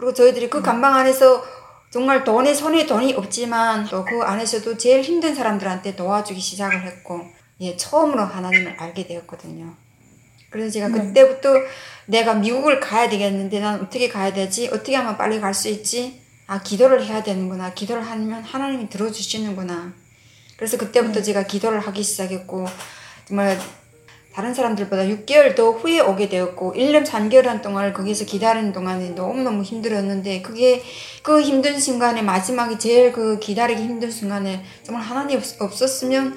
그리고 저희들이 그 감방 안에서 정말 돈에 손에 돈이 없지만 또 그 안에서도 제일 힘든 사람들한테 도와주기 시작을 했고 예 처음으로 하나님을 알게 되었거든요. 그래서 제가 네. 그때부터 내가 미국을 가야 되겠는데 난 어떻게 가야 되지? 어떻게 하면 빨리 갈 수 있지? 아 기도를 해야 되는구나. 기도를 하면 하나님이 들어주시는구나. 그래서 그때부터 네. 제가 기도를 하기 시작했고 정말 다른 사람들보다 6개월 더 후에 오게 되었고 1년 3개월 한 동안을 거기서 기다리는 동안에 너무너무 힘들었는데 그게 그 힘든 순간에 마지막에 제일 그 기다리기 힘든 순간에 정말 하나님 없- 없었으면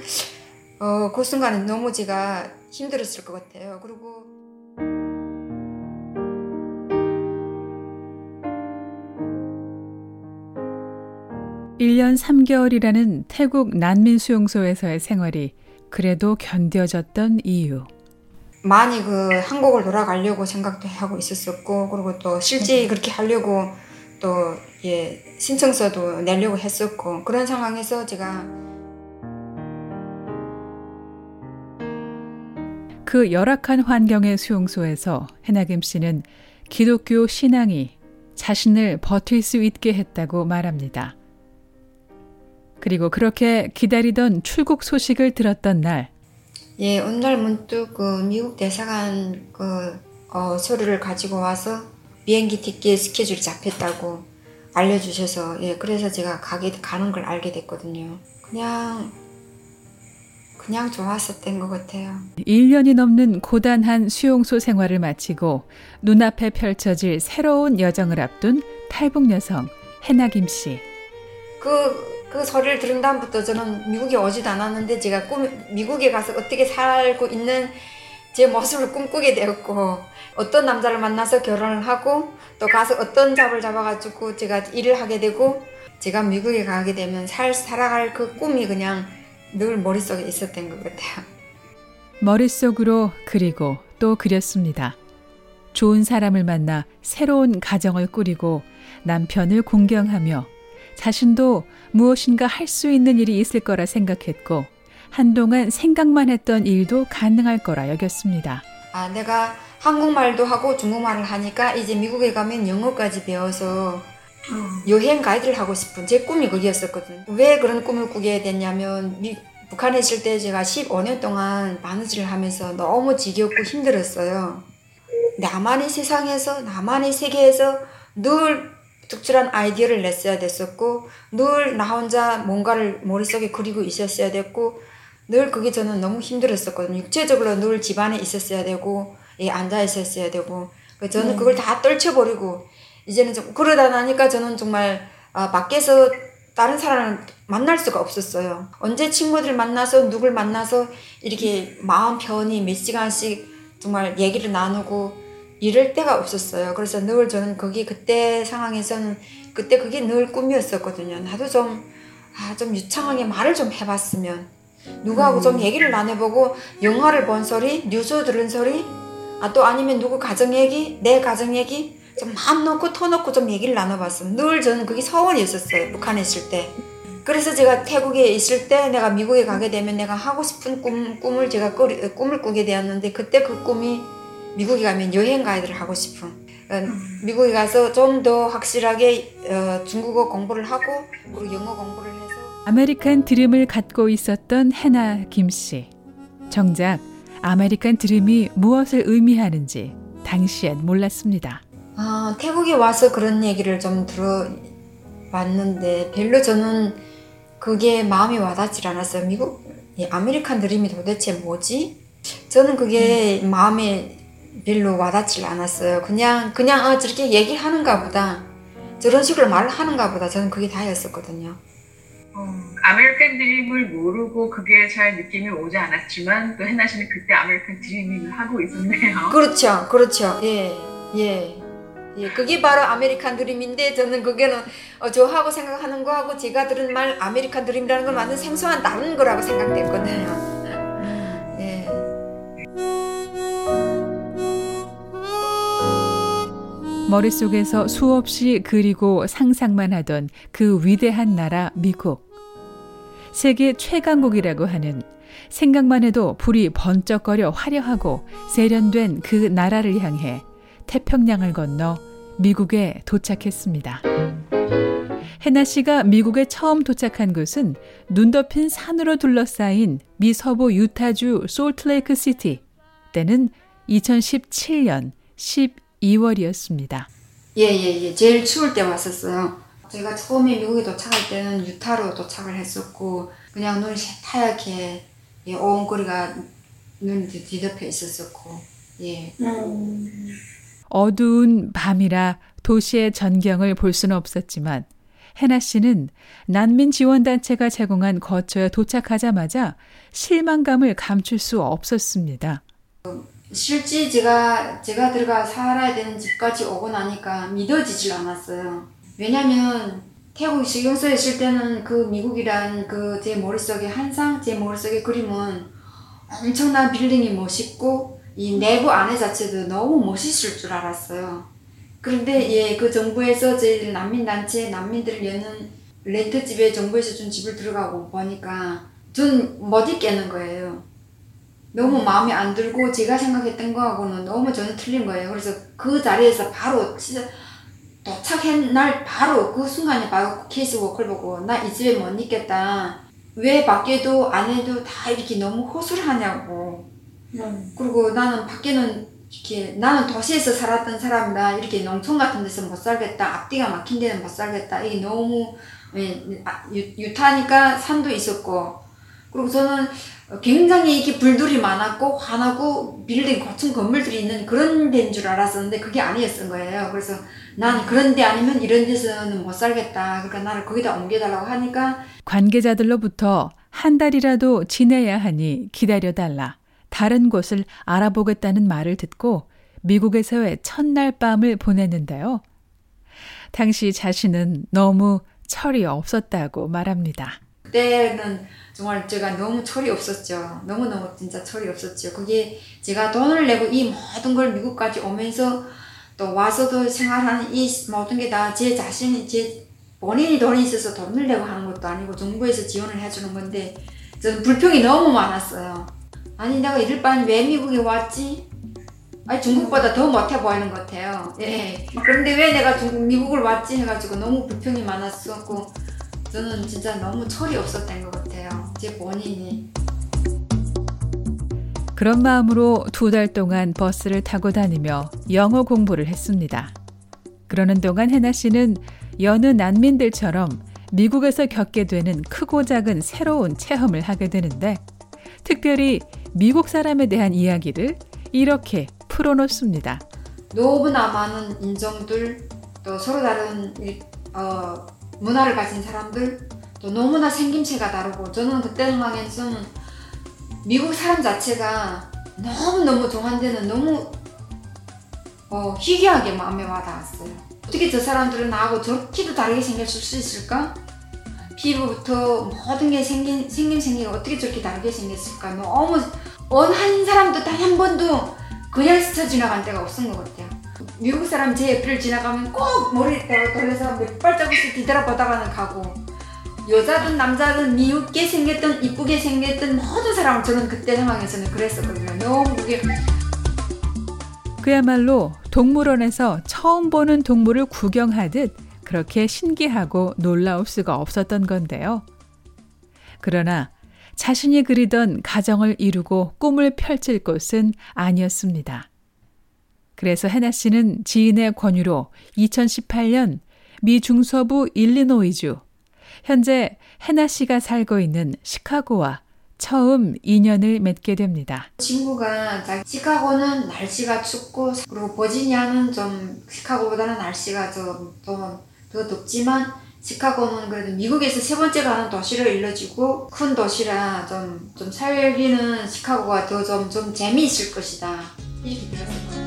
어, 그 순간에 너무 제가 힘들었을 것 같아요. 그리고 1년 3개월이라는 태국 난민 수용소에서의 생활이 그래도 견뎌졌던 이유. 많이 그 한국을 돌아가려고 생각도 하고 있었었고 그리고 또 실제 그렇게 하려고 또 예, 신청서도 내려고 했었고 그런 상황에서 제가 그 열악한 환경의 수용소에서 해나김 씨는 기독교 신앙이 자신을 버틸 수 있게 했다고 말합니다. 그리고 그렇게 기다리던 출국 소식을 들었던 날, 예, 날 문득 그 미국 대사관 그 어, 서류를 가지고 와서 비행기 티켓 스케줄이 잡혔다고 알려주셔서 예, 그래서 제가 가게 가는 걸 알게 됐거든요. 그냥 그냥 좋았었던 것 같아요. 1년이 넘는 고단한 수용소 생활을 마치고 눈앞에 펼쳐질 새로운 여정을 앞둔 탈북 여성 해나 김 씨. 그, 그 소리를 들은 다음부터 저는 미국에 오지도 않았는데 제가 꿈, 미국에 가서 어떻게 살고 있는 제 모습을 꿈꾸게 되었고 어떤 남자를 만나서 결혼을 하고 또 가서 어떤 잡을 잡아가지고 제가 일을 하게 되고 제가 미국에 가게 되면 살, 살아갈 그 꿈이 그냥 늘 머릿속에 있었던 것 같아요. 머릿속으로 그리고 또 그렸습니다. 좋은 사람을 만나 새로운 가정을 꾸리고 남편을 공경하며 자신도 무엇인가 할 수 있는 일이 있을 거라 생각했고 한동안 생각만 했던 일도 가능할 거라 여겼습니다. 아, 내가 한국말도 하고 중국말을 하니까 이제 미국에 가면 영어까지 배워서 여행 가이드를 하고 싶은 제 꿈이 그거였었거든. 왜 그런 꿈을 꾸게 됐냐면 미- 북한에 있을 때 제가 15년 동안 바느질을 하면서 너무 지겹고 힘들었어요. 나만의 세상에서 나만의 세계에서 늘 특출한 아이디어를 냈어야 됐었고 늘 나 혼자 뭔가를 머릿속에 그리고 있었어야 됐고 늘 그게 저는 너무 힘들었었거든요. 육체적으로 늘 집안에 있었어야 되고 예, 앉아 있었어야 되고 저는 그걸 다 떨쳐버리고 이제는 좀 그러다 나니까 저는 정말 아, 밖에서 다른 사람을 만날 수가 없었어요. 언제 친구들 만나서 누굴 만나서 이렇게 마음 편히 몇 시간씩 정말 얘기를 나누고 이럴 때가 없었어요. 그래서 늘 저는 거기 그때 상황에서는 그때 그게 늘 꿈이었었거든요. 나도 좀, 아, 좀 유창하게 말을 좀 해봤으면. 누구하고 좀 얘기를 나눠보고 영화를 본 소리, 뉴스 들은 소리, 아, 또 아니면 누구 가정 얘기, 내 가정 얘기, 좀 마음 놓고 터 놓고 좀 얘기를 나눠봤어요. 늘 저는 그게 소원이었었어요. 북한에 있을 때. 그래서 제가 태국에 있을 때 내가 미국에 가게 되면 내가 하고 싶은 꿈, 꿈을 제가 꾸리, 꿈을 꾸게 되었는데 그때 그 꿈이 미국에 가면 여행 가이드를 하고 싶은 어, 미국에 가서 좀 더 확실하게 어, 중국어 공부를 하고 그리고 영어 공부를 해서 아메리칸 드림을 갖고 있었던 해나 김 씨. 정작 아메리칸 드림이 무엇을 의미하는지 당시엔 몰랐습니다. 아, 태국에 와서 그런 얘기를 좀 들어봤는데 별로 저는 그게 마음이 와닿질 않았어요. 미국 이 아메리칸 드림이 도대체 뭐지? 저는 그게 마음에 별로 와닿질 않았어요. 그냥 그냥 아 저렇게 얘기하는가 보다. 저런 식으로 말을 하는가 보다. 저는 그게 다였었거든요. 어, 아메리칸 드림을 모르고 그게 잘 느낌이 오지 않았지만 또 해나 씨는 그때 American dreaming을 하고 있었네요. 그렇죠, 그렇죠. 예, 예. 예, 그게 바로 아메리칸 드림인데 저는 그게는 어, 저하고 생각하는 거하고 제가 들은 말 아메리칸 드림이라는 건 완전 생소한 다른 거라고 생각됐거든요. 머릿속에서 수없이 그리고 상상만 하던 그 위대한 나라 미국. 세계 최강국이라고 하는 생각만 해도 불이 번쩍거려 화려하고 세련된 그 나라를 향해 태평양을 건너 미국에 도착했습니다. 해나 씨가 미국에 처음 도착한 곳은 눈 덮인 산으로 둘러싸인 미서부 유타주 솔트레이크 시티. 때는 2017년 12 월이었습니다. 예, 예, 예. 제일 추울 때 왔었어요. 제가 처음에 미국에 도착할 때는 유타로 도착을 했었고, 그냥 눈이 하얗게, 예, 오온거리가 눈 뒤덮여 있었었고, 예. 어두운 밤이라 도시의 전경을 볼 수는 없었지만, 해나 씨는 난민 지원단체가 제공한 거처에 도착하자마자 실망감을 감출 수 없었습니다. 실제 제가 제가 들어가 살아야 되는 집까지 오고 나니까 믿어지질 않았어요. 왜냐면 태국 식용소에 있을 때는 그 미국이란 그 제 머릿속에 항상 제 머릿속에 그림은 엄청난 빌딩이 멋있고 이 내부 안에 자체도 너무 멋있을 줄 알았어요. 그런데 예, 그 정부에서 제 난민 단체 난민들을 여는 렌트 집에 정부에서 준 집을 들어가고 보니까 전 못 있겠는 거예요. 너무 마음에 안 들고 제가 생각했던 거하고는 너무 전혀 틀린 거예요. 그래서 그 자리에서 바로 진짜 도착한 날 바로 그 순간에 바로 case worker를 보고 나 이 집에 못 있겠다. 왜 밖에도 안에도 다 이렇게 너무 허술하냐고. 그리고 나는 밖에는 이렇게 나는 도시에서 살았던 사람이라 이렇게 농촌 같은 데서 못 살겠다. 앞뒤가 막힌 데는 못 살겠다. 이게 너무 예, 아, 유, 유타니까 산도 있었고 그리고 저는 굉장히 이렇게 불들이 많았고 환하고 빌딩 고층 건물들이 있는 그런 데인 줄 알았었는데 그게 아니었던 거예요. 그래서 난 그런 데 아니면 이런 데서는 못 살겠다. 그러니까 나를 거기다 옮겨달라고 하니까 관계자들로부터 한 달이라도 지내야 하니 기다려달라. 다른 곳을 알아보겠다는 말을 듣고 미국에서의 첫날 밤을 보냈는데요. 당시 자신은 너무 철이 없었다고 말합니다. 그때는 정말 제가 너무 철이 없었죠. 너무너무 진짜 철이 없었죠. 그게 제가 돈을 내고 이 모든 걸 미국까지 오면서 또 와서도 생활하는 이 모든 게 다 제 자신이, 제 본인이 돈이 있어서 돈을 내고 하는 것도 아니고 정부에서 지원을 해주는 건데 저는 불평이 너무 많았어요. 아니 내가 이럴 바엔 왜 미국에 왔지? 아니 중국보다 더 못해 보이는 것 같아요. 예. 그런데 왜 내가 중국 미국을 왔지 해가지고 너무 불평이 많았었고 저는 진짜 너무 철이 없었던 것 같아요. 제 본인이. 그런 마음으로 두 달 동안 버스를 타고 다니며 영어 공부를 했습니다. 그러는 동안 해나 씨는 여느 난민들처럼 미국에서 겪게 되는 크고 작은 새로운 체험을 하게 되는데 특별히 미국 사람에 대한 이야기를 이렇게 풀어놓습니다. 너무나 많은 인종들 또 서로 다른 어, 문화를 가진 사람들 또 너무나 생김새가 다르고 저는 그때 상황에서는 미국 사람 자체가 너무너무 정한데는 너무 어, 희귀하게 마음에 와닿았어요. 어떻게 저 사람들은 나하고 저렇게도 다르게 생겼을 수 있을까? 피부부터 모든 게 생긴 생김 생기가 어떻게 저렇게 다르게 생겼을까? 너무 원한 사람도 단 한 번도 그냥 스쳐 지나간 때가 없은 것 같아요. 미국 사람 제 옆을 지나가면 꼭 머리를 돌려서 몇 발자국씩 뒤돌아보다가는 가고 여자든 남자든 미웃게 생겼든 이쁘게 생겼든 모든 사람을 저는 그때 상황에서는 그랬었거든요. 너무 그게 그야말로 동물원에서 처음 보는 동물을 구경하듯 그렇게 신기하고 놀라울 수가 없었던 건데요. 그러나 자신이 그리던 가정을 이루고 꿈을 펼칠 곳은 아니었습니다. 그래서 해나 씨는 지인의 권유로 2018년 미 중서부 일리노이주, 현재 해나 씨가 살고 있는 시카고와 처음 인연을 맺게 됩니다. 친구가 시카고는 날씨가 춥고 그리고 버지니아는 좀 시카고보다는 날씨가 좀더 더 덥지만 시카고는 그래도 미국에서 세 번째 가는 도시로 일러지고 큰 도시라 좀, 좀 살기는 시카고가 더 좀좀 재미있을 것이다. 이렇게 들었었거든요.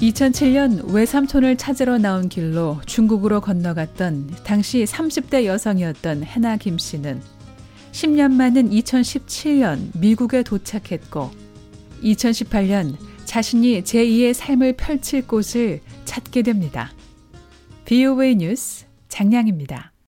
2007년 외삼촌을 찾으러 나온 길로 중국으로 건너갔던 당시 30대 여성이었던 해나 김 씨는 10년 만인 2017년 미국에 도착했고 2018년 자신이 제2의 삶을 펼칠 곳을 찾게 됩니다. BOA 뉴스 장량입니다.